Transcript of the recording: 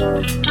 you.